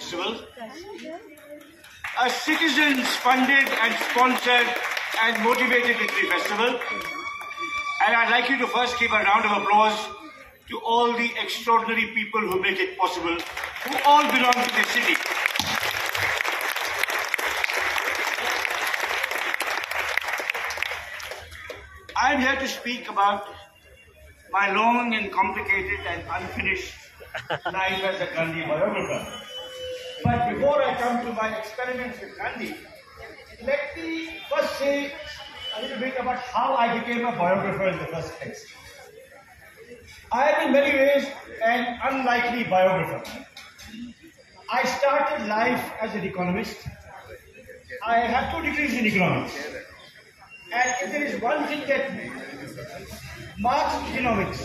Festival, a citizens funded and sponsored and motivated literary festival. And I'd like you to first give a round of applause to all the extraordinary people who make it possible, who all belong to the city. I'm here to speak about my long and complicated and unfinished life as a Gandhi biographer. Before I come to my experiments with Gandhi, let me first say a little bit about how I became a biographer in the first place. I am in many ways an unlikely biographer. I started life as an economist. I have two degrees in economics. And if there is one thing that marks economics,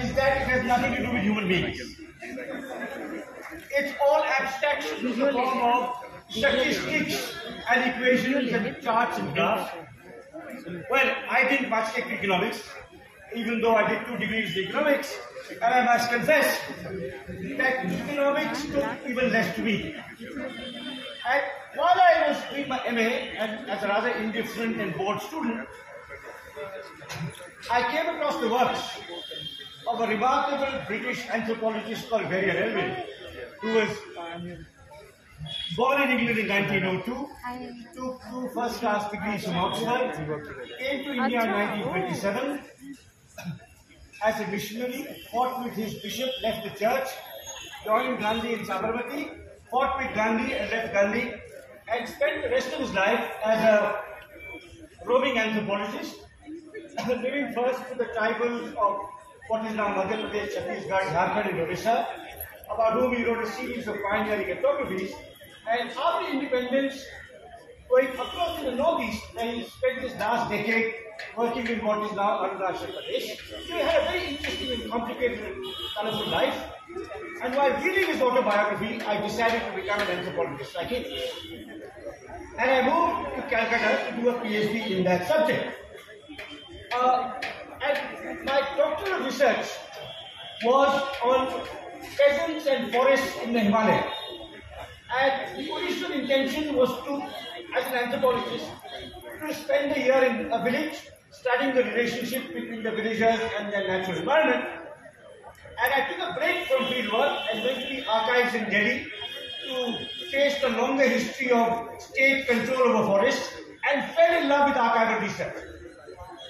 is that it has nothing to do with human beings. It's all abstractions in the form of statistics and equations and charts and graphs. Well, I didn't much take economics, even though I did two degrees in economics, and I must confess that economics took even less to me. And while I was doing my MA, and as a rather indifferent and bored student, I came across the works of a remarkable British anthropologist called Verrier Elwin, who was uh, born in England in 1902, took two first-class degrees from Oxford, came to India in 1927 as a missionary, fought with his bishop, left the church, joined Gandhi in Sabarmati, fought with Gandhi and left Gandhi, and spent the rest of his life as a roaming anthropologist, living first with the tribals of what is now Madhya Pradesh, Chhattisgarh, Jharkhand, and Odisha, about whom he wrote a series of pioneering ethnographies. And after independence, going across in the northeast, where he spent his last decade working in what is now Arunachal Pradesh. So he had a very interesting and complicated and colorful life. And while reading his autobiography, I decided to become an anthropologist like him. And I moved to Calcutta to do a PhD in that subject. Uh, and my doctoral research was on peasants and forests in the Himalaya. And the original intention was to, as an anthropologist, to spend a year in a village studying the relationship between the villagers and their natural environment. And I took a break from field work and went to the archives in Delhi to face the longer history of state control over forests and fell in love with archival research,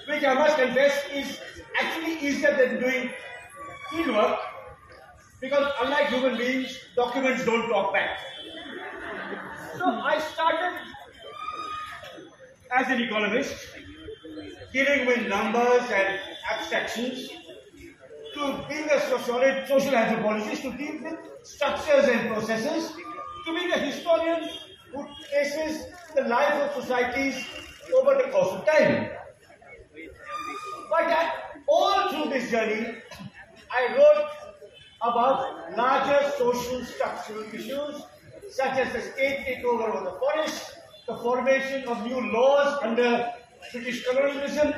which I must confess is actually easier than doing field work because unlike human beings, documents don't talk back. So I started as an economist, dealing with numbers and abstractions, to being a sociologist, social anthropologist, to deal with structures and processes, to being a historian who traces the life of societies over the course of time. But all through this journey, I wrote about larger social structural issues such as the state takeover of the forest, the formation of new laws under British colonialism,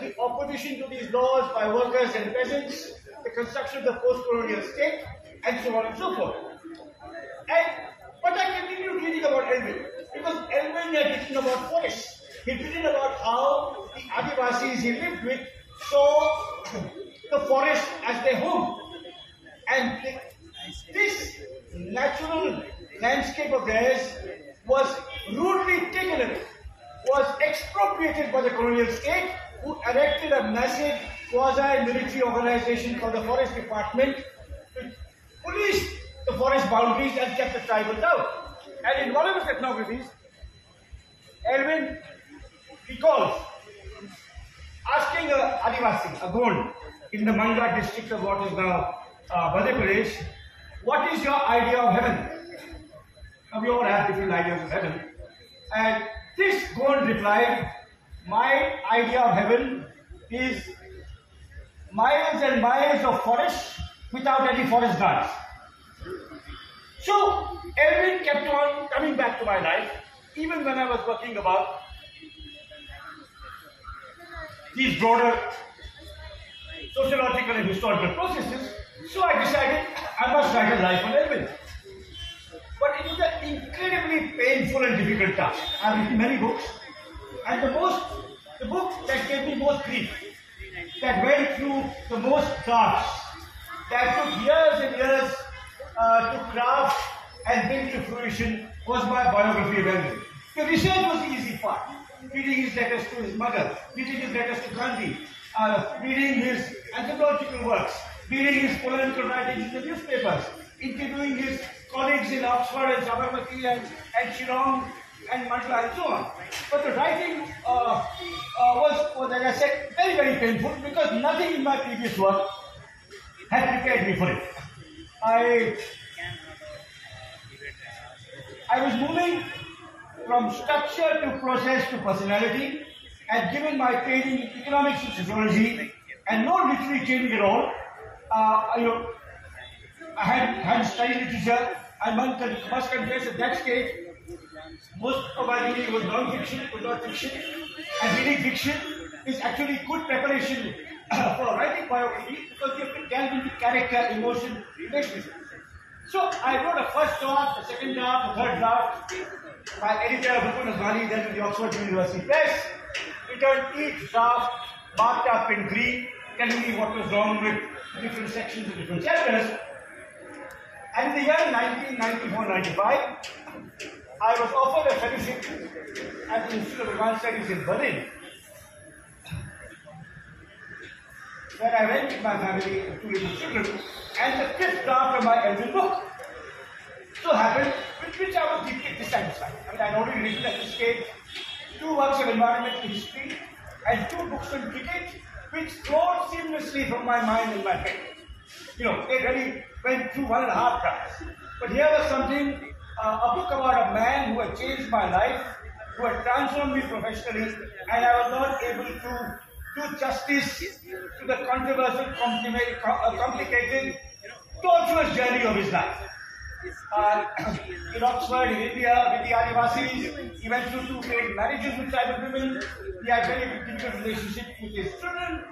the opposition to these laws by workers and peasants, the construction of the post-colonial state, and so on and so forth. And but I continued reading about Elwin because Elwin had written about forests. He'd written about how the Adivasis he lived with saw the forest as their home. And this natural landscape of theirs was rudely taken away, was expropriated by the colonial state, who erected a massive quasi-military organization called the Forest Department, which policed the forest boundaries and kept the tribals out. And in one of his ethnographies, Elwin recalls asking a Adivasi, a Gond, in the Mandla district of what is now uh, Madhya what is your idea of heaven? Now we all have different ideas of heaven. And this Gond replied, my idea of heaven is miles and miles of forest without any forest guards. So Elwin kept on coming back to my life, even when I was working about these broader sociological and historical processes. So I decided I must write a life on Elwin. But it was an incredibly painful and difficult task. I've written many books, and the most, the book that gave me most grief, that went through the most drafts, that took years and years uh, to craft and bring to fruition was my biography of Gandhi. The research was the easy part. Reading his letters to his mother, reading his letters to Gandhi, uh, reading his anthological works, reading his political writings in the newspapers, interviewing his colleagues in Oxford and Sabarmati and, and and Mandla and so on. But the writing uh, uh, was, was, as I said, very, very painful because nothing in my previous work had prepared me for it. I, I was moving from structure to process to personality and given my training in economics and sociology and no literary training at all, uh, you know, I had, had studied literature and one must confess at that stage, most of my reading was non-fiction, was not fiction. And reading fiction is actually good preparation for writing biography because you have to delve into character, emotion, relationship. So I wrote a first draft, a second draft, a third draft. My editor, Rukun Advani, then to the Oxford University Press, returned each draft marked up in green, telling me what was wrong with different sections of different chapters. And in the year 1994-95, I was offered a fellowship at the Institute of Advanced Studies in Berlin, where I went with my family two little children, and the fifth draft of my Elwin book. So happened, with which I was deeply dissatisfied. I mean, I'd already written at this stage two works of environmental history and two books on cricket, which flowed seamlessly from my mind and my head. You know, they really went through one and a half times. But here was something, uh, a book about a man who had changed my life, who had transformed me professionally, and I was not able to do justice to the controversial, uh, complicated, tortuous journey of his life. Uh, in Oxford, in India, with the Adivasis, he went through two great marriages with tribal women. He had very difficult relationships with his children.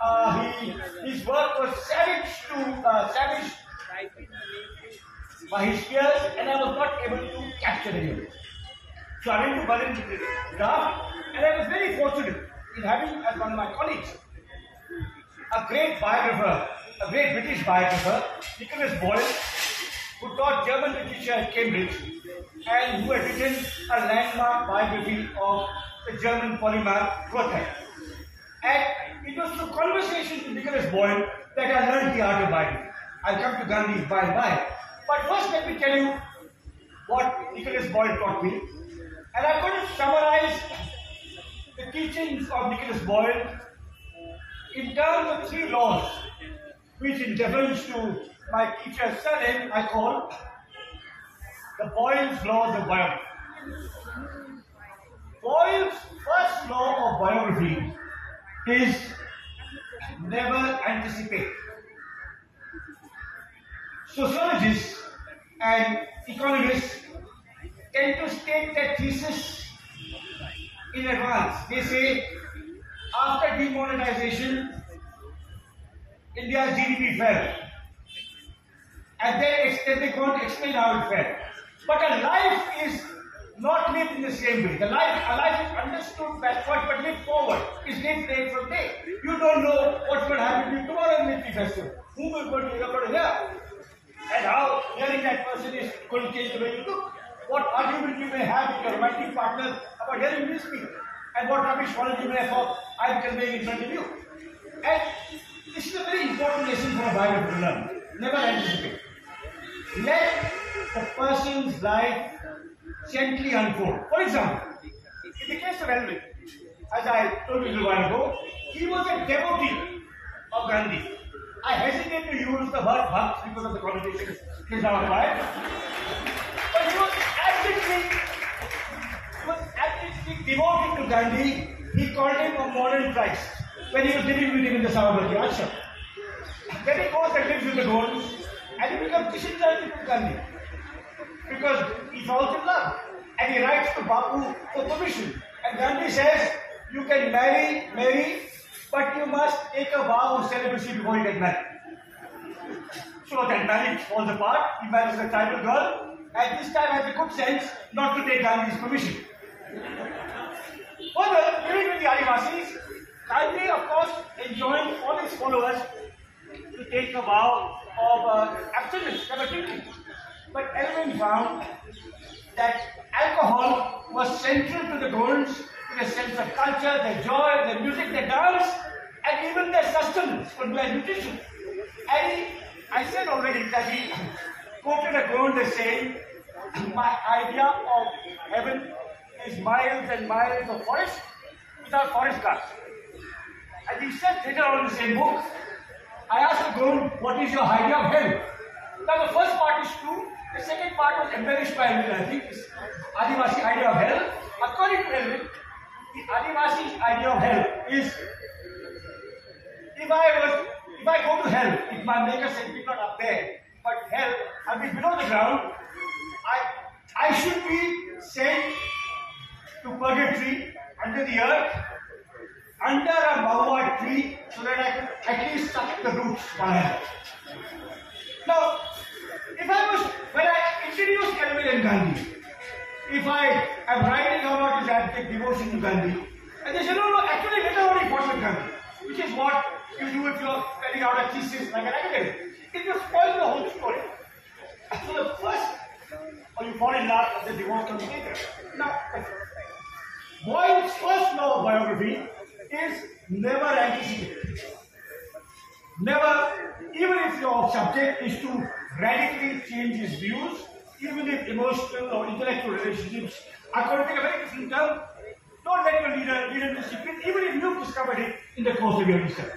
Uh, he, his work was savage to uh, savage by his peers, and I was not able to capture any of it. So I went to Berlin to draft, and I was very fortunate in having as one of my colleagues a great biographer, a great British biographer, Nicholas Boyle, who taught German literature at Cambridge and who had written a landmark biography of the German polymath Goethe. And it was through conversations with Nicholas Boyle that I learned the art of biography. I'll come to Gandhi by and by. But first, let me tell you what Nicholas Boyle taught me. And I'm going to summarize the teachings of Nicholas Boyle in terms of three laws, which, in deference to my teacher said it, I call the Boyle's laws of biography. Boyle's first law of biography is never anticipate. Sociologists and economists tend to state their thesis in advance. They say, after demonetization, India's GDP fell. And then they to explain how it fell. But a life is not lived in the same way. The life, a life is understood backward but lived forward. Is lived day from day. You don't know what's going to happen to you tomorrow in the Festival. Who will go hear. And how hearing that person is going to change the way you look. What argument you may have with your romantic partner about hearing me speak. And what rubbish quality you may have I'm conveying in front of you. And this is a very important lesson for a Bible to learn. Never anticipate. Let the person's life gently unfold. For example, in the case of Elwin, as I told you a while ago, he was a devotee of Gandhi. I hesitate to use the word bhakt because of the connotation is now applied. But he was absolutely, he was absolutely devoted to Gandhi. He called him a modern Christ when he was living with him in the Sabarmati ashram. Then he goes and lives with the Gonds and he becomes disenchanted with Gandhi because he falls in love. And he writes to Bapu for permission. And Gandhi says, you can marry, marry, but you must take a vow of celibacy before you get married. So that marriage falls apart. He marries a tribal girl, and this time has the good sense not to take Gandhi's permission. Further, living with the Adivasis, Gandhi, of course, enjoined all his followers to take a vow of uh, abstinence, drinking. But Elwin found that alcohol was central to the Gonds in the sense of culture, their joy, their music, their dance, and even their sustenance from their nutrition. And he, I said already that he quoted a Gond as saying, My idea of heaven is miles and miles of forest without forest cars. And he said later on in the same book, I asked the Gond, What is your idea of hell? Now, the first part is true, the second part was embellished by Elwin, I think, this Adivasi idea of hell. According to Elwin, the Adivasi's idea of hell is if I was, if I go to hell, if my maker said me not up there, but hell, I'll be below the ground, I, I should be sent to purgatory under the earth, under a mahua tree, so that I at least suck the roots while Now, if I was, when I introduced Elwin and Gandhi, if I am writing about his abject devotion to Gandhi, and they say, no, no, actually on he fought with Gandhi, which is what you do if you're spelling out a thesis like an academic. It will spoil the whole story. So the first, or you fall in love, the divorce comes later. Now, Boyle's first law of biography is never anticipate. Never, even if your subject is to radically change his views, even if emotional or intellectual relationships are going to take a very different turn, don't let your leader lead into secret, even if you've discovered it in the course of your research.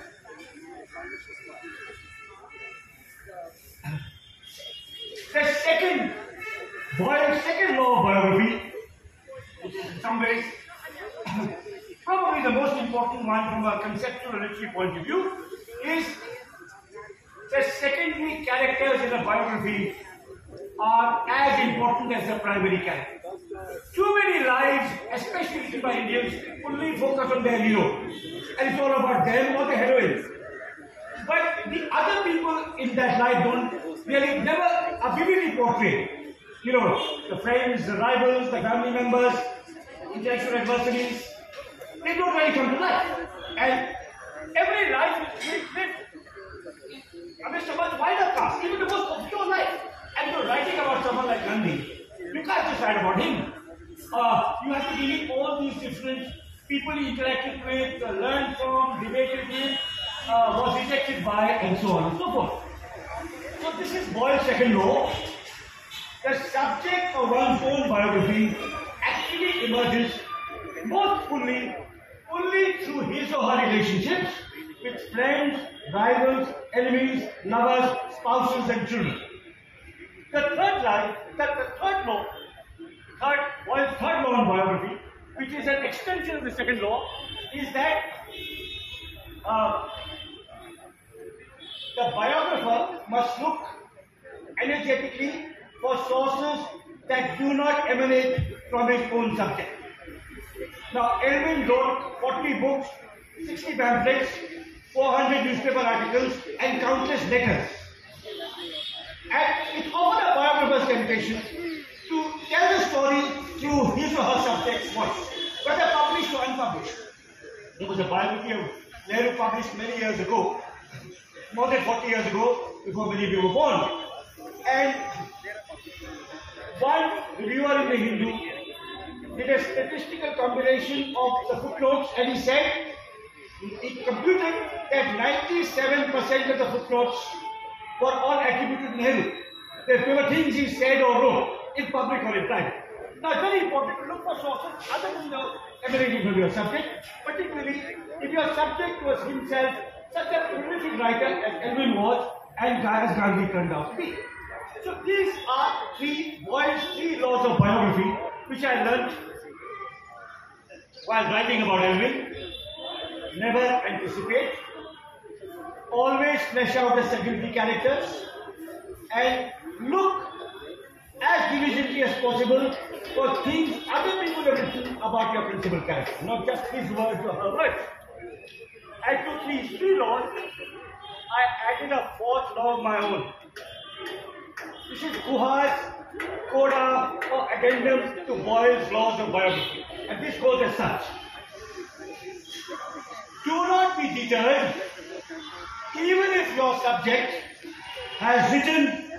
The second, Boyle's second law of biography, which is in some ways probably the most important one from a conceptual literary point of view, is the secondary characters in a biography are as important as the primary character. Too many lives, especially by Indians, only focus on their hero. And it's all about them or the heroine. But the other people in that life don't really never are vividly portrayed. You know, the friends, the rivals, the family members, intellectual adversities, they don't really come to life. And every life is lived amidst a much wider cast, even the most obscure life. And you're writing about someone like Gandhi. You can't just write about him. Uh, you have to delete all these different people he interacted with, uh, learned from, debated with, uh, was rejected by, and so on and so forth. So this is Boyle's second law. The subject of one's own biography actually emerges most fully through his or her relationships with friends, rivals, enemies, lovers, spouses, and children. The third line, that the third law, third, Boyle's third law in biography, which is an extension of the second law, is that uh, the biographer must look energetically for sources that do not emanate from his own subject. Now, Elwin wrote 40 books, 60 pamphlets, 400 newspaper articles, and countless letters. And it's often a biographer's temptation to tell the story through his or her subject's voice, whether published or unpublished. There was a biography of Nehru published many years ago, more than 40 years ago, before many of you were born. And one reviewer in the Hindu did a statistical combination of the footnotes and he said he computed that 97% of the footnotes were all attributed to Nehru. They were things he said or wrote in public or in private. Now it's very important to look for sources other than the emanating from your subject, particularly if your subject was himself such a prolific writer as Elwin was and as Gandhi turned out to be. So these are three Boyle's three laws of biography which I learned while writing about Elwin. Never anticipate, always flesh out the secondary characters, and look as diligently as possible for things other people have written about your principal character, not just his words or her words. I took these three laws, I added a fourth law of my own. This is Guha's coda or addendum to Boyle's laws of biography. And this goes as such. Do not be deterred, even if your subject has written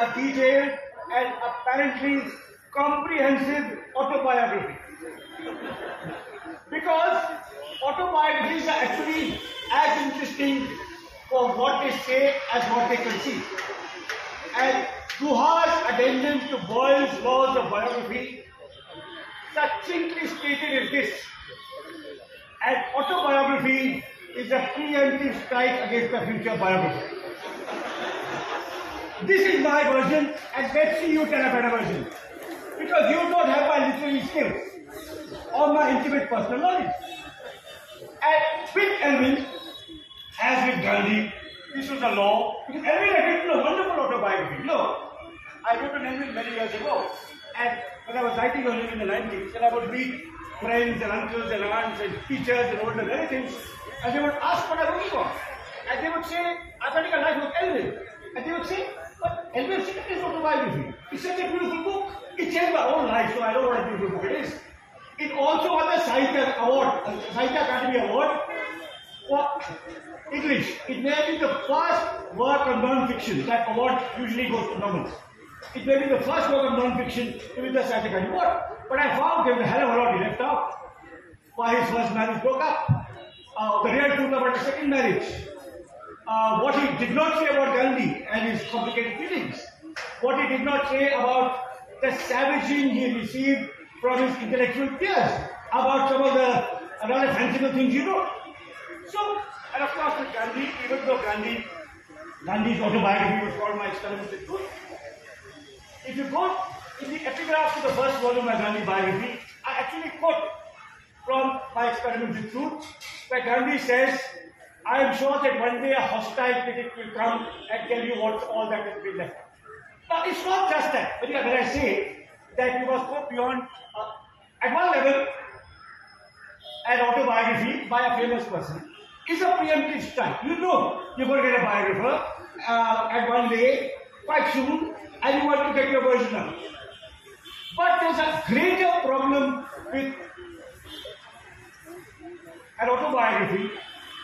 a detailed and apparently comprehensive autobiography. Because autobiographies are actually as interesting for what they say as what they conceive. And Guha's addendum to Boyle's laws of biography succinctly stated is this. An autobiography is a preemptive strike against the future biography. This is my version, and let's see you tell a better version. Because you don't have my literary skills or my intimate personal knowledge. And with Elwin, as with Gandhi, this was a law. Because Elwin had written a wonderful autobiography. No, I wrote an Elwin many years ago. And when I was writing on him in the 90s, and I would meet friends and uncles and aunts and teachers and older relatives, and they would ask what I working on. And they would say, I'm writing a life of Elwin. And they would say, but Elwin Secret is autobiography. It's such a beautiful book. It changed my own life, so I know what a beautiful book it is. It also won the Sahitya Award, uh, Sahitya Akademi Award for English. It may be the first work on non-fiction. That award usually goes to novels. It may be the first work of non-fiction to win the Akademi Award. But I found there was a hell of a lot he left out. Why his first marriage broke up. Uh, the real truth about his second marriage. Uh, what he did not say about Gandhi and his complicated feelings. What he did not say about the savaging he received from his intellectual peers about some of the rather fanciful things he wrote. So, and of course with Gandhi, even though Gandhi, Gandhi's autobiography was called My Experiments with Truth. If you go in the epigraph to the first volume of Gandhi biography, I actually quote from My Experiments with Truth, where Gandhi says, I am sure that one day a hostile critic will come and tell you what's all that has been left. Now, it's not just that. When I say that you must go beyond, uh, at one level, an autobiography by a famous person is a preemptive strike. You know you're going to get a biographer uh, at one day, quite soon, and you want to get your version of it. But there's a greater problem with an autobiography,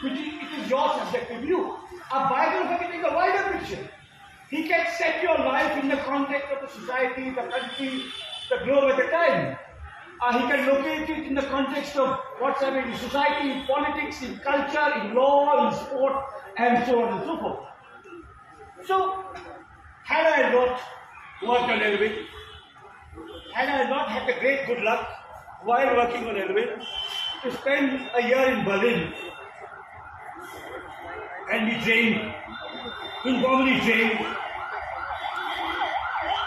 which is, it is your subjective view. A biographer can take a wider picture. He can set your life in the context of the society, the country, the globe at the time. Uh, he can locate it in the context of what's happening in society, in politics, in culture, in law, in sport, and so on and so forth. So, had I not worked on Elwin, had I not had the great good luck while working on Elwin to spend a year in Berlin and be trained, informally trained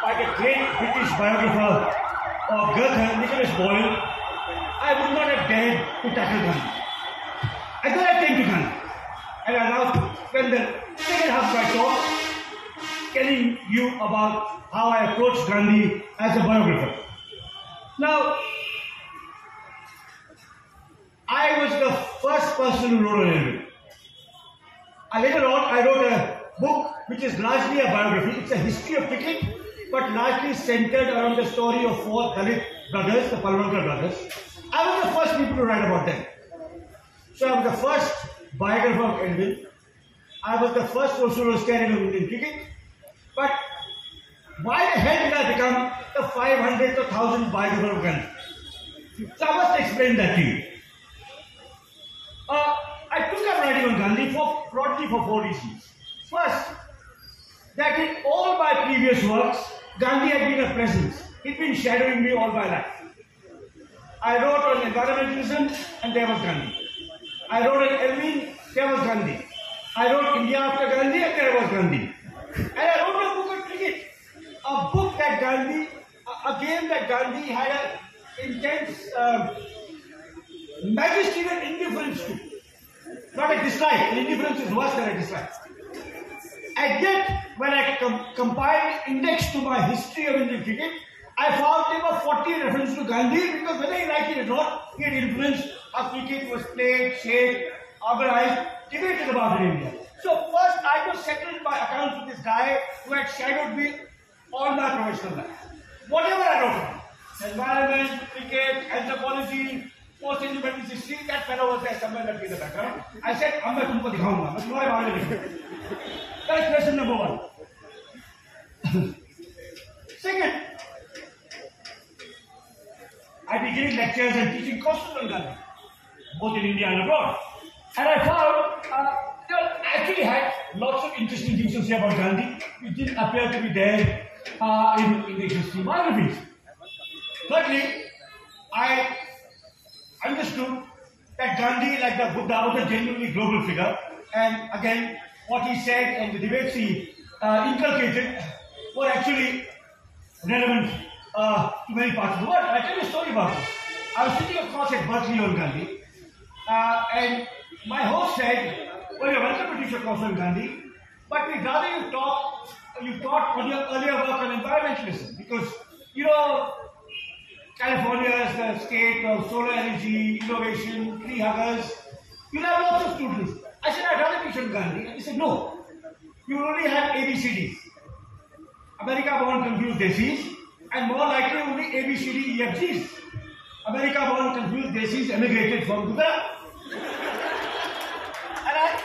by the great British biographer of Goethe, Nicholas Boyle, I would not have dared to tackle Gandhi. I thought I came to Gandhi. And I now when the second half my talk telling you about how I approached Gandhi as a biographer. Now, I was the first person who wrote Elwin. Uh, later on, I wrote a book which is largely a biography. It's a history of cricket, but largely centered around the story of four Dalit brothers, the Palwankar brothers. I was the first people to write about them. So I was the first biographer of Elwin. I was the first also historian of Indian cricket. But why the hell did I become the 500th or 1000th biographer of Gandhi? So I must explain that to you. Uh, I took up writing on Gandhi for broadly for four reasons. First, that in all my previous works, Gandhi had been a presence. He'd been shadowing me all my life. I wrote on environmentalism, and there was Gandhi. I wrote on Elwin, there was Gandhi. I wrote India after Gandhi, and there was Gandhi. And I wrote a book on cricket, a book that Gandhi, a, game that Gandhi had an intense um, magisterial indifference to. Not a dislike. Indifference is worse than a dislike. And yet, when I com compiled index to my history of Indian cricket, I found there were 40 references to Gandhi because whether he liked it or not, he had influenced how cricket was played, shaped, organized, debated about in India. So first I was settled my accounts with this guy who had shadowed me all my professional life. Whatever I wrote, environment, cricket, anthropology, post independence history, that fellow was there somewhere in the background. I said, I'm going to show you. Correct question number one. Second, I began lectures and teaching courses on Gandhi, both in India and abroad. And I found uh, I actually had lots of interesting things to say about Gandhi, which didn't appear to be there uh, in English history biographies. Thirdly, I understood that Gandhi, like the Buddha, was a genuinely global figure. And again, what he said and the debates he uh, inculcated were actually relevant uh, to many parts of the world. I'll tell you a story about this. I was sitting across at Berkeley on Gandhi, uh, and my host said, well, you're welcome to teach a course on Gandhi, but we'd rather you talk, you taught on your earlier work on environmentalism, because, you know, California is the state of solar energy, innovation, tree huggers. You'll have lots of students. I said, I'd rather teach on Gandhi. And he said, no. You only have ABCDs. America born confused desis, and more likely only ABCD EFGs. America born confused desis emigrated from Gujarat. and I,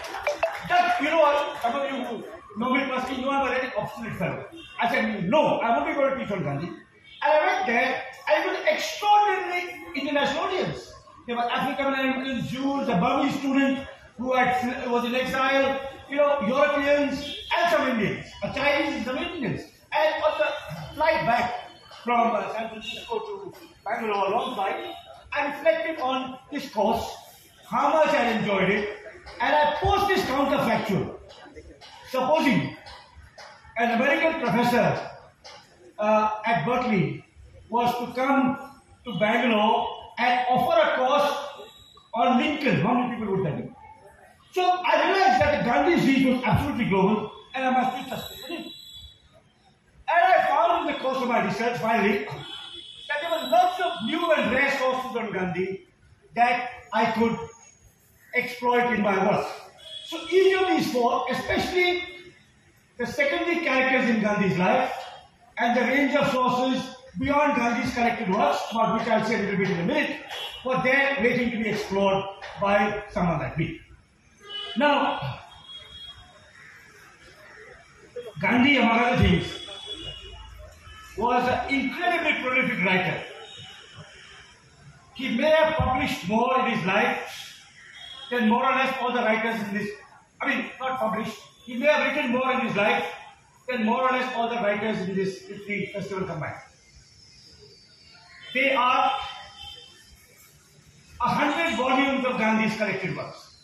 just, you know what, some of you who know me personally, know I'm a very obstinate fellow. I said, no, I won't be going to teach on Gandhi. And I went there, I an extraordinarily international audience. There were African Americans, Jews, a Burmese student who had, was in exile, you know, Europeans, and some Indians, a Chinese and some Indians. And on the flight back from uh, San Francisco to Bangalore, long flight, I reflected on this course, how much I enjoyed it, and I posed this counterfactual. Supposing an American professor uh, at Berkeley was to come to Bangalore and offer a course on Lincoln, how many people would be? So I realized that the Gandhi speech was absolutely global and I must be trusted in it. And I found in the course of my research finally that there were lots of new and rare sources on Gandhi that I could exploit in my work. So each of these four, especially the secondary characters in Gandhi's life and the range of sources beyond Gandhi's collected works, about which I'll say a little bit in a minute, were there waiting to be explored by someone like me. Now, Gandhi, among other things, was an incredibly prolific writer. He may have published more in his life than more or less all the writers in this. I mean, not published. He may have written more in his life than more or less all the writers in this 50 festival combined. They are a hundred volumes of Gandhi's collected works,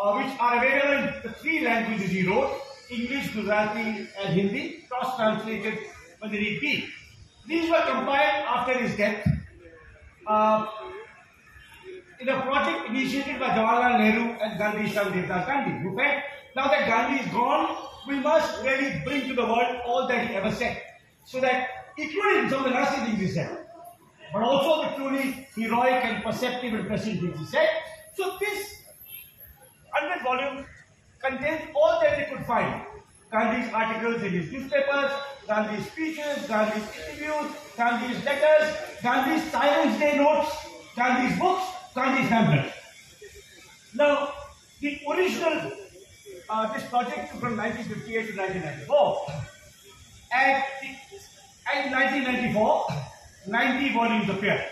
uh, which are available in the three languages he wrote English, Gujarati, and Hindi, cross translated by the repeat. These were compiled after his death uh, in a project initiated by Jawaharlal Nehru and Gandhi's son Devdas Gandhi, who said, now that Gandhi is gone, we must really bring to the world all that he ever said, so that including some of the nasty things he said, but also the truly heroic and perceptive and prescient things he said. So this 100 volumes contains all that they could find. Gandhi's articles in his newspapers, Gandhi's speeches, Gandhi's interviews, Gandhi's letters, Gandhi's Silence Day notes, Gandhi's books, Gandhi's pamphlets. Now, the original, uh, this project from 1958 to 1994, and in 1994, 90 volumes appeared,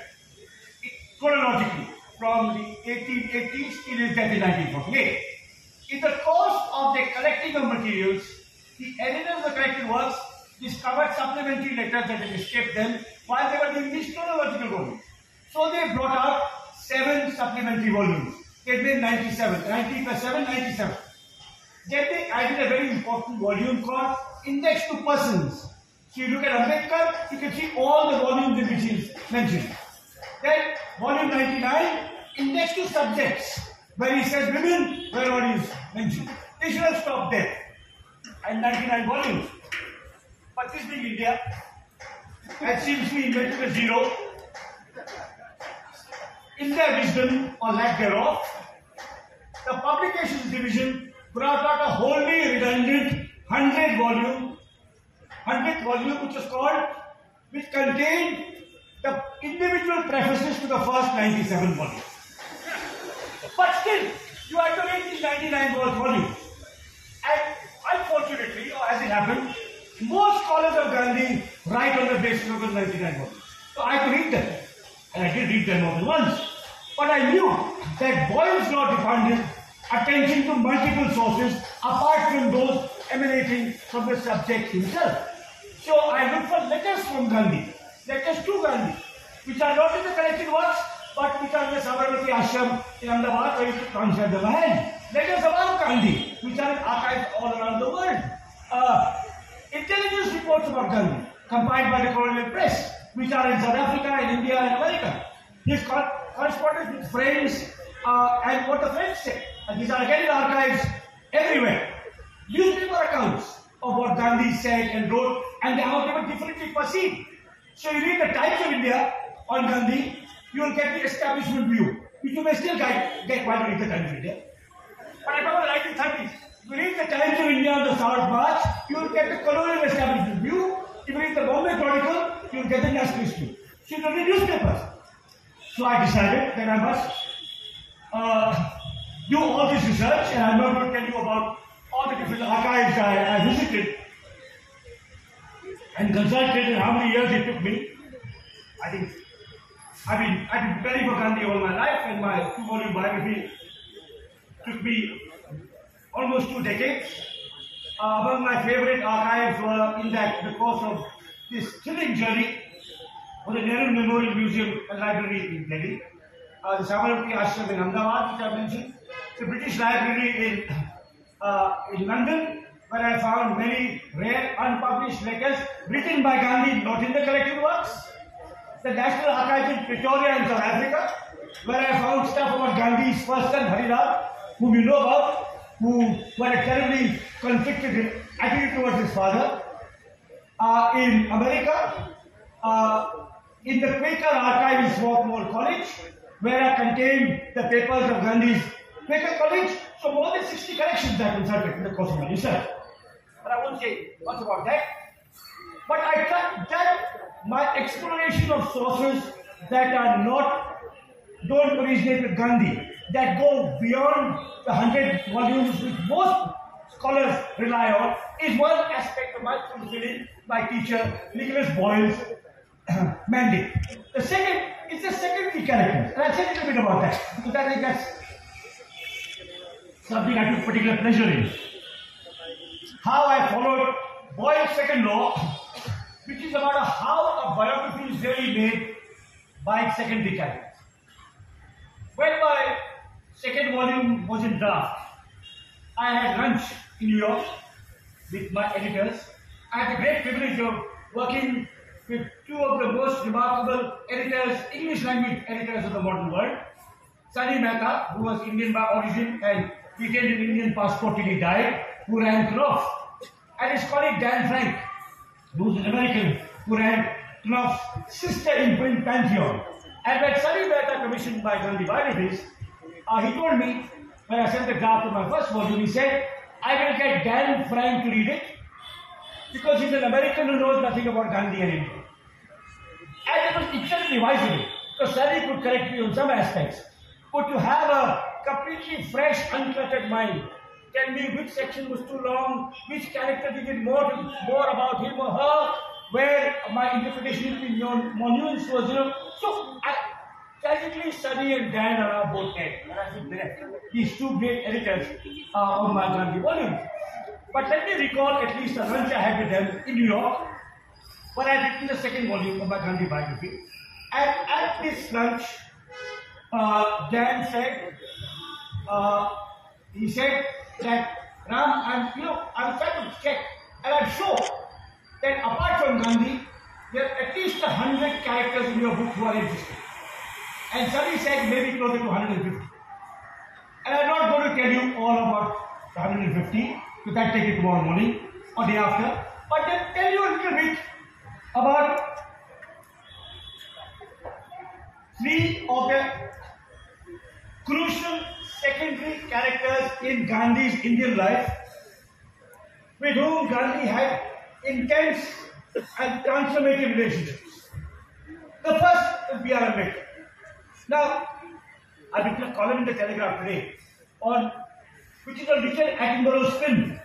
chronologically, from the 1880s till his death in 1948. In the course of the collecting of materials, the editors of the collected works discovered supplementary letters that had escaped them while they were doing these chronological volumes. So they brought out seven supplementary volumes. They made 97. 90 plus 7, 97. Then they added a very important volume called Index to Persons. So you look at Ambedkar, you can see all the volumes in which he is mentioned. Then volume 99, Index to Subjects, where he says women, where all is mentioned. They should have stopped there. And 99 volumes. But this being India, and seems to be invented a zero. In their wisdom or lack thereof, the publications division brought out a wholly redundant 100 volume, 100th volume, which was called, which contained the individual prefaces to the first 97 volumes. But still, you have to read these 99 volumes. And unfortunately, or as it happened, most scholars of Gandhi write on the basis of the 99 volumes. So I to read them. And I did read them more than once. But I knew that Boyle's law demanded attention to multiple sources apart from those emanating from the subject himself. So I looked for letters from Gandhi, letters to Gandhi, which are not in the collected works, but which are in the Ahmedabad, where you can't share them hand. Letters about Gandhi, which are in archives all around the world. Uh, intelligence reports about Gandhi, compiled by the colonial press, which are in South Africa, in India, and America. His correspondence with friends uh, and what the French say. And these are again in archives everywhere. Newspaper accounts of what Gandhi said and wrote, and they were differently perceived. So you read the Times of India on Gandhi, you will get the establishment view, which you may still get, get while you read the Times of India. But I remember the 1930s. If you read the Times of India on the Salt March, you will get the colonial establishment view. If you read the Bombay Chronicle, you will get the nationalist view. So you read newspapers. So I decided that I must uh, do all this research, and I'm not going to tell you about all the different archives I, I visited and consulted and how many years it took me. I think I've been, I've been preparing for Gandhi all my life, and my two-volume biography took me almost two decades. Uh, among my favorite archives were in that the course of this thrilling journey for the Nehru Memorial Museum and Library in Delhi, uh, the Sabarmati Ashram in Ahmedabad, which I mentioned, the British Library in, uh, in London, where I found many rare unpublished letters written by Gandhi, not in the collected works, the National Archives in Pretoria in South Africa, where I found stuff about Gandhi's first son, Harilal, whom you know about, who were terribly conflicted attitude towards his father. Uh, in America, uh, in the Quaker archive in Swarthmore College, where I contained the papers of Gandhi's Quaker College. So more than 60 collections I consulted in the course of my research. But I won't say much about that. My exploration of sources that are not, don't originate with Gandhi, that go beyond the 100 volumes which most scholars rely on, is one aspect of my fulfilling my teacher Nicholas Boyle's mandate. The second is the secondary characters. And I'll say a little bit about that, because I think that's something I took particular pleasure in. How I followed Boyle's second law, which is about how a biography is really made by its secondary characters. When my second volume was in draft, I had lunch in New York with my editors. I had the great privilege of working with two of the most remarkable editors, English language editors of the modern world. Sonny Mehta, who was Indian by origin and retained an Indian passport till he died, who ran Knopf, and his colleague Dan Frank, who was an American, who ran Knopf's sister imprint Pantheon. And when Sonny Mehta commissioned by Gandhi biographies, uh, he told me, when I sent the draft of my first volume, he said, I will get Dan Frank to read it because he's an American who knows nothing about Gandhi and India. And it was extremely wise because Sonny could correct me on some aspects. But to have a completely fresh, uncluttered mind, tell me which section was too long, which character needed more, more about him or her, where my interpretation will be more nuanced was, you know. So, I, tragically, Sonny and Dan are both dead. These two great editors uh, on my Gandhi volume. But let me recall at least a lunch I had with them in New York when I had written the second volume of my Gandhi biography. And at this lunch, uh, Dan said, uh, he said that Ram, I'm, you know, I'm trying to check, and I'm sure that apart from Gandhi, there are at least a hundred characters in your book who are interesting. And somebody said maybe closer to 150. And I'm not going to tell you all about the 150, because that take it tomorrow morning or day after. But then tell you a little bit about three of the crucial secondary characters in Gandhi's Indian life with whom Gandhi had intense and transformative relationships. The first is B.R. Ambedkar. Now, I written a column in the Telegraph today on which is a Richard Attenborough's film,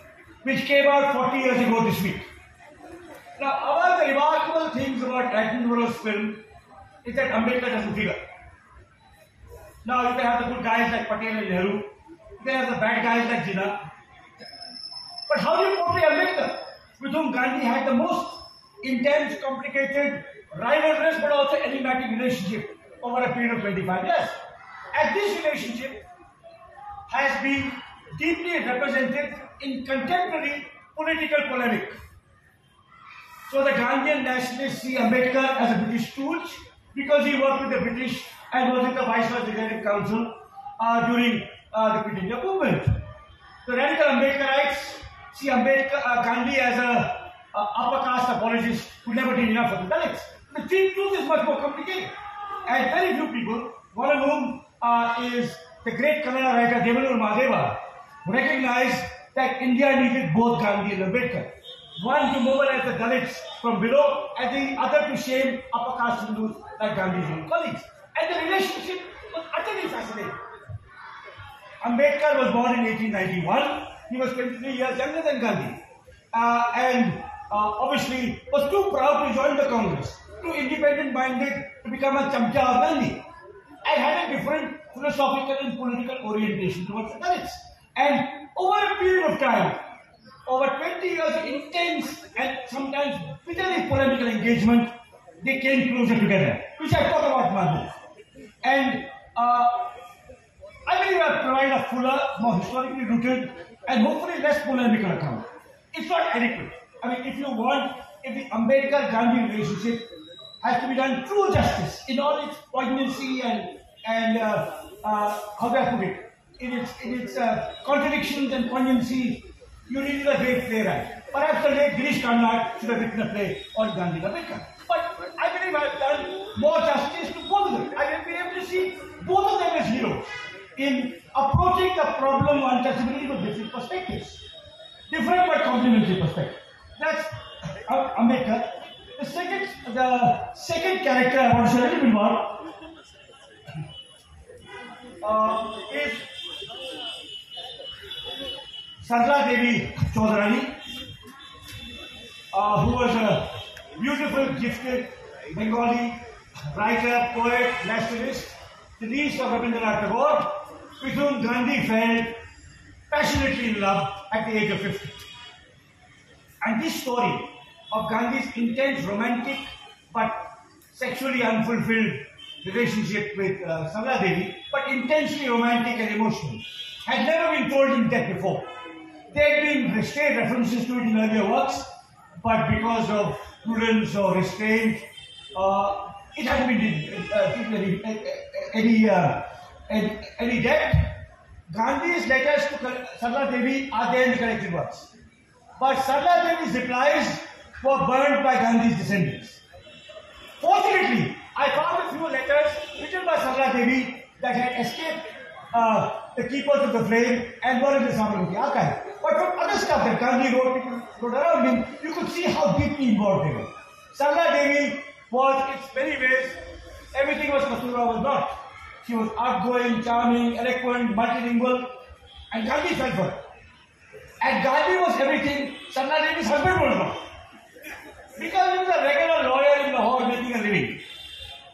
which came out 40 years ago this week. Now, among the remarkable things about Attenborough's film is that Ambedkar doesn't figure. Now, you can have the good guys like Patel and Nehru, you can have the bad guys like Jinnah. But how do you portray Ambedkar, with whom Gandhi had the most intense, complicated, rivalrous, but also enigmatic relationship over a period of 25 years? And this relationship has been deeply represented in contemporary political polemic. So the Gandhian nationalists see Ambedkar as a British stooge because he worked with the British and was in the Viceroy's Executive Council uh, during uh, the Quit India movement. The radical Ambedkarites see Ambedkar, uh, Gandhi as a, a upper caste apologist who never did enough for the Dalits. The truth is much more complicated. And very few people, one of whom uh, is the great Kannada writer Devanur Mahadeva, recognized that India needed both Gandhi and Ambedkar. One to mobilize the Dalits from below, and the other to shame upper caste Hindus like Gandhi's own colleagues. And the relationship was utterly fascinating. Ambedkar was born in 1891. He was 23 years younger than Gandhi. Uh, and uh, obviously was too proud to join the Congress, too independent minded to become a chamcha of Gandhi, and had a different philosophical and political orientation towards the Dalits. And over a period of time, over 20 years of intense and sometimes bitterly polemical engagement, they came closer together, which I talk about book. And uh, I believe I provide a fuller, more historically rooted, and hopefully less polemical account. It's not adequate. I mean, if you want, if the Ambedkar-Gandhi relationship has to be done true justice in all its poignancy and and uh, uh, how do I put it? In its in its uh, contradictions and poignancy, you need a great playwright. Perhaps the late Girish Karnad should have written a play on Gandhi Ambedkar. But I believe I've done more justice to both of them. I have been able to see both of them as heroes in approaching the problem of untouchability from different perspectives. Different but complementary perspectives. That's uh, Ambedkar. The second, the second character I want to say a little bit more uh, is Sarla Devi Chaudhary, uh, who was a beautiful, gifted Bengali writer, poet, nationalist, the niece of Rabindranath Tagore, with whom Gandhi fell passionately in love at the age of 50. And this story of Gandhi's intense romantic but sexually unfulfilled relationship with uh, Devi, but intensely romantic and emotional, had never been told in depth before. There had been restrained references to it in earlier works, but because of prudence or restraint, uh, it hasn't been uh, given any, any, uh, any, any depth. Gandhi's letters to Sarla Devi are there in the collected works. But Sarla Devi's replies were burned by Gandhi's descendants. Fortunately, I found a few letters written by Sarla Devi that had escaped uh, the keepers of the flame and were in the archive. But from other stuff that Gandhi wrote, wrote around him, you could see how deeply involved they were. Sarla Devi was, in many ways, everything was Kasturba was not. She was outgoing, charming, eloquent, multilingual, and Gandhi fell for her. And Gandhi was everything Sarla Devi's husband was not. Because he was a regular lawyer in Lahore making a living.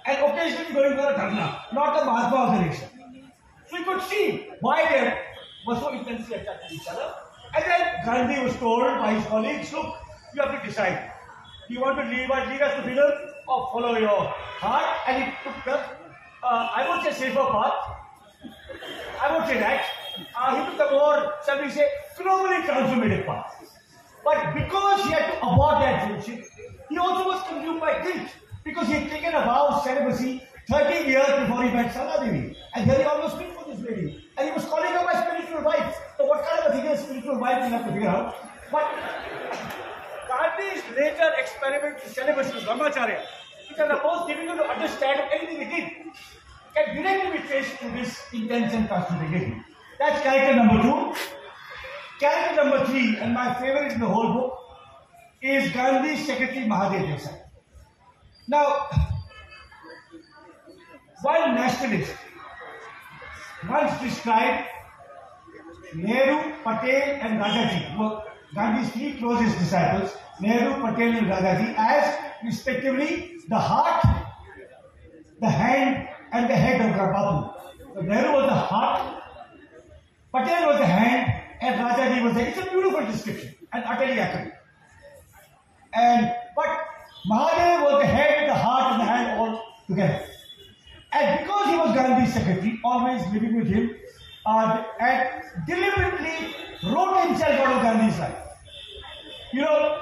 And occasionally going for a dharna, not the Mahatma of the nation. So you could see why they were so intensely attached to each other. And then Gandhi was told by his colleagues, look, you have to decide. Do you want to lead, lead us to freedom or follow your heart? And he took the, uh, I would say safer path. I would say that. Uh, he took the more, shall we say, globally transformative path. But because he had to abort that friendship, he also was consumed by guilt because he had taken a vow of celibacy 13 years before he met Sarla And here he almost. And he was calling her my spiritual wife. So what kind of a thing is spiritual wife you have to figure out. But Gandhi's later experiment with celibacy with Brahmacharya, which are supposed giving you to understand anything he did, can directly be traced to this passionate engagement. That's character number two. Character number three, and my favorite in the whole book, is Gandhi's secretary Mahadev Desai. Now, one nationalist once described Nehru, Patel, and Rajaji, were Gandhi's three closest disciples, Nehru, Patel, and Rajaji, as respectively the heart, the hand, and the head of Bapu. So Nehru was the heart, Patel was the hand, and Rajaji was the. It's a beautiful description and utterly accurate. And but Mahadev was the head, the heart, and the hand all together. And because he was Gandhi's secretary, always living with him, uh, and deliberately wrote himself out of Gandhi's life. You know,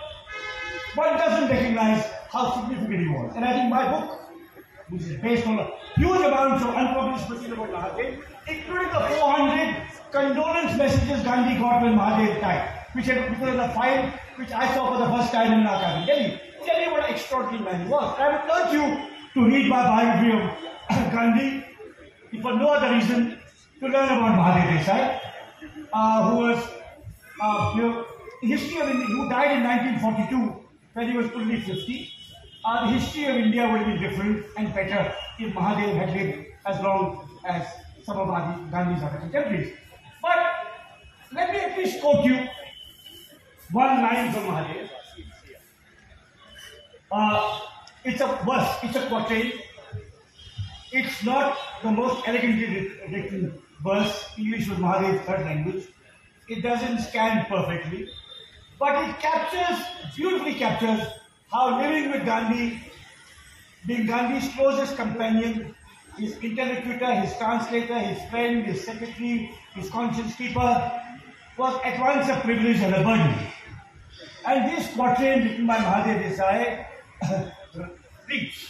one doesn't recognize how significant he was. And I think my book, which is based on a huge amounts of unpublished material about Mahadev, including the 400 condolence messages Gandhi got when Mahadev died, which, had, was a file which I saw for the first time in Naka Delhi. Tell you what an extraordinary man he was. I would urge you to read my biography of Gandhi, if for no other reason, to learn about Mahadev Desai, uh, who was, uh, you know, history of India, who died in 1942 when he was only 50. Uh, the history of India would be different and better if Mahadev had lived as long as some of Gandhi's other contemporaries. But let me at least quote you one line from Mahadev. Uh, it's a verse, it's a quatrain. It's not the most elegantly written verse. English was Mahadev's third language. It doesn't scan perfectly, but it captures, beautifully captures, how living with Gandhi, being Gandhi's closest companion, his interlocutor, his translator, his friend, his secretary, his conscience keeper, was at once a privilege and a burden. And this quatrain written by Mahadev Desai reads,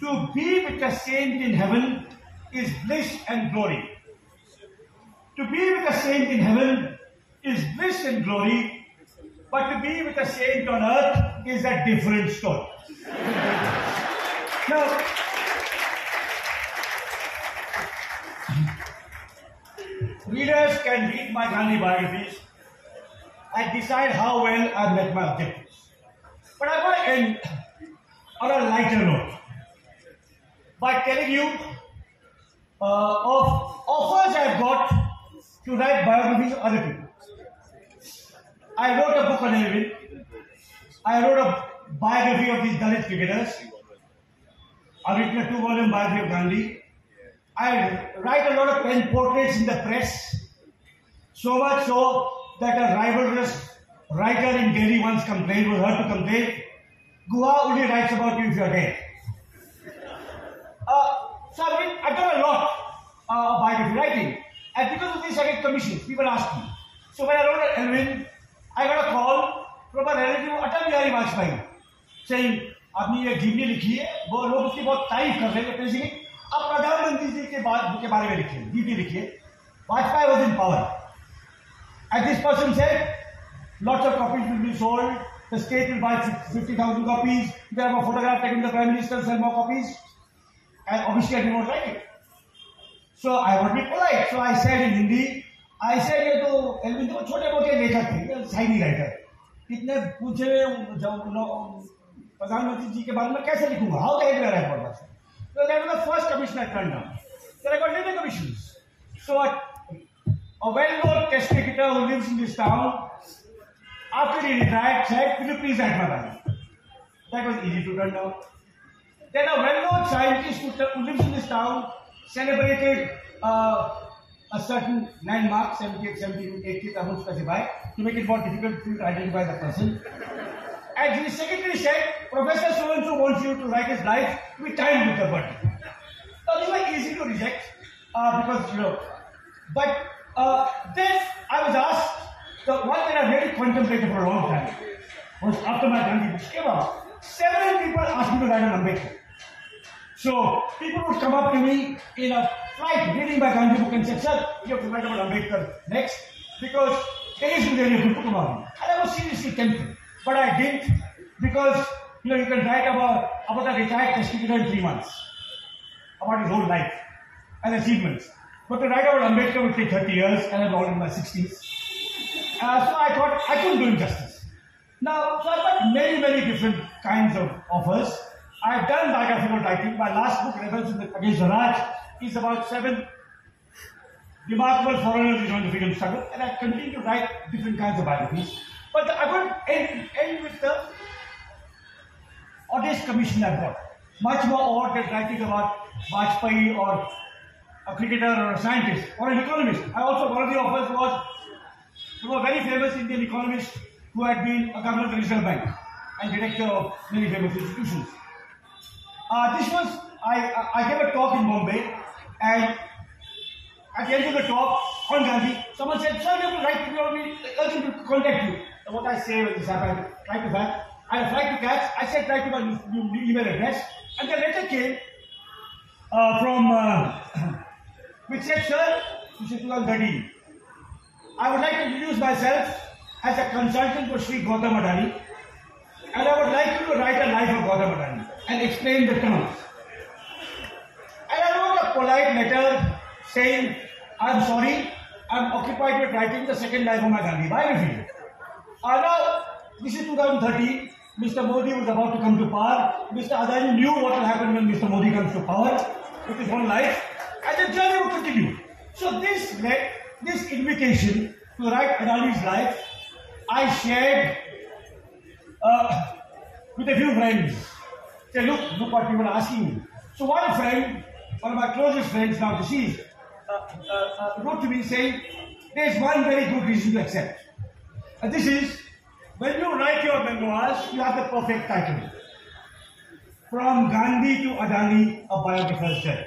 To be with a saint in heaven is bliss and glory. To be with a saint in heaven is bliss and glory, but to be with a saint on earth is a different story. now, readers can read my Gandhi biographies and decide how well I met my objectives. But I want to end on a lighter note by telling you uh, of offers I've got to write biographies of other people. I wrote a book on Elwin. I wrote a biography of these Dalit cricketers. I've written a two-volume biography of Gandhi. I write a lot of pen portraits in the press. So much so that a rivalrous writer in Delhi once complained, was heard to complain, Guha only writes about you if you're dead. Uh, so I mean, I've done a lot uh, biography writing. And because of this, I get commissions. People ask me. So when I wrote Elvin, I got a call from a relative of Atal Bihari Vajpayee saying, आपने ये जीवनी लिखी है वो लोग उसकी बहुत तारीफ़ कर रहे हैं बेसिकली अब प्रधानमंत्री जी के बाद के बारे में लिखिए जीवनी लिखिए Vajpayee was in power and this person said lots of copies will be sold the state will buy 50,000 copies they have a photograph taken the prime minister sell more copies and obviously I did write it. So I want to be polite. So I said in Hindi, I said ये तो Elvin तो छोटे मोटे लेखक थे शायरी writer इतने पूछे प्रधानमंत्री जी के बारे में कैसे लिखूँगा how the head write for So that was the first commission I turned down. Then I got many commissions. So a, a well-known test cricketer who lives in this after he retired, "Will you please write? That was easy to turn down. Then a well-known scientist who lives in this town celebrated uh, a certain landmark, 78, 78, 80, I won't specify, to make it more difficult to identify the person. And his secretary said, Professor so-and-so wants you to write his life with time with the body. Now, these were easy to reject uh, because, you know, but uh, then I was asked, the one that I really contemplated for a long time was after my Gandhi book came out, several people asked me to write an Ambedkar. So people would come up to me in a flight reading my Gandhi book and say, Sir, you have to write about Ambedkar next because there isn't really a good book about him. And I was seriously tempted. But I didn't because you know you can write about about a retired prosecutor in three months, about his whole life and achievements. But to write about Ambedkar would take 30 years and I'm all in my 60s. Uh, so I thought I couldn't do him justice. Now, so I've got many, many different kinds of offers. I've done biographical writing. My last book, Rebels Against the Raj, is about seven remarkable foreigners who joined the freedom struggle, and I continue to write different kinds of biographies. But I would end, end with the oddest commission I've got. Much more odd than writing about Vajpayee or a cricketer or a scientist or an economist. I also, one of the offers was a very famous Indian economist who had been a governor of the Reserve Bank and director of many famous institutions. Uh, this was, I, I gave a talk in Bombay and at the end of the talk on Gandhi, someone said, sir, you have to write to me, urge him to contact you. And what I say when this happened, I tried to back, I tried to catch, I said, write to my email address, and the letter came uh, from, uh, which said, sir, this is 2013. I would like to introduce myself as a consultant for Sri Gautam Adani, and I would like you to write a life of Gautam Adani and explain the terms. And I wrote a polite letter saying, I'm sorry, I'm occupied with writing the second life of my Gandhi biography. Uh, now, this is 2013. Mr. Modi was about to come to power. Mr. Adani knew what will happen when Mr. Modi comes to power with his own life, and the journey will continue. So this led, this invitation to write Adani's life, I shared uh, with a few friends. Say, look, look what people are asking me. So one friend, one of my closest friends now deceased, uh, uh, uh, wrote to me saying, there's one very good reason to accept. And this is, when you write your memoirs, you have the perfect title. From Gandhi to Adani, a biographer's journey.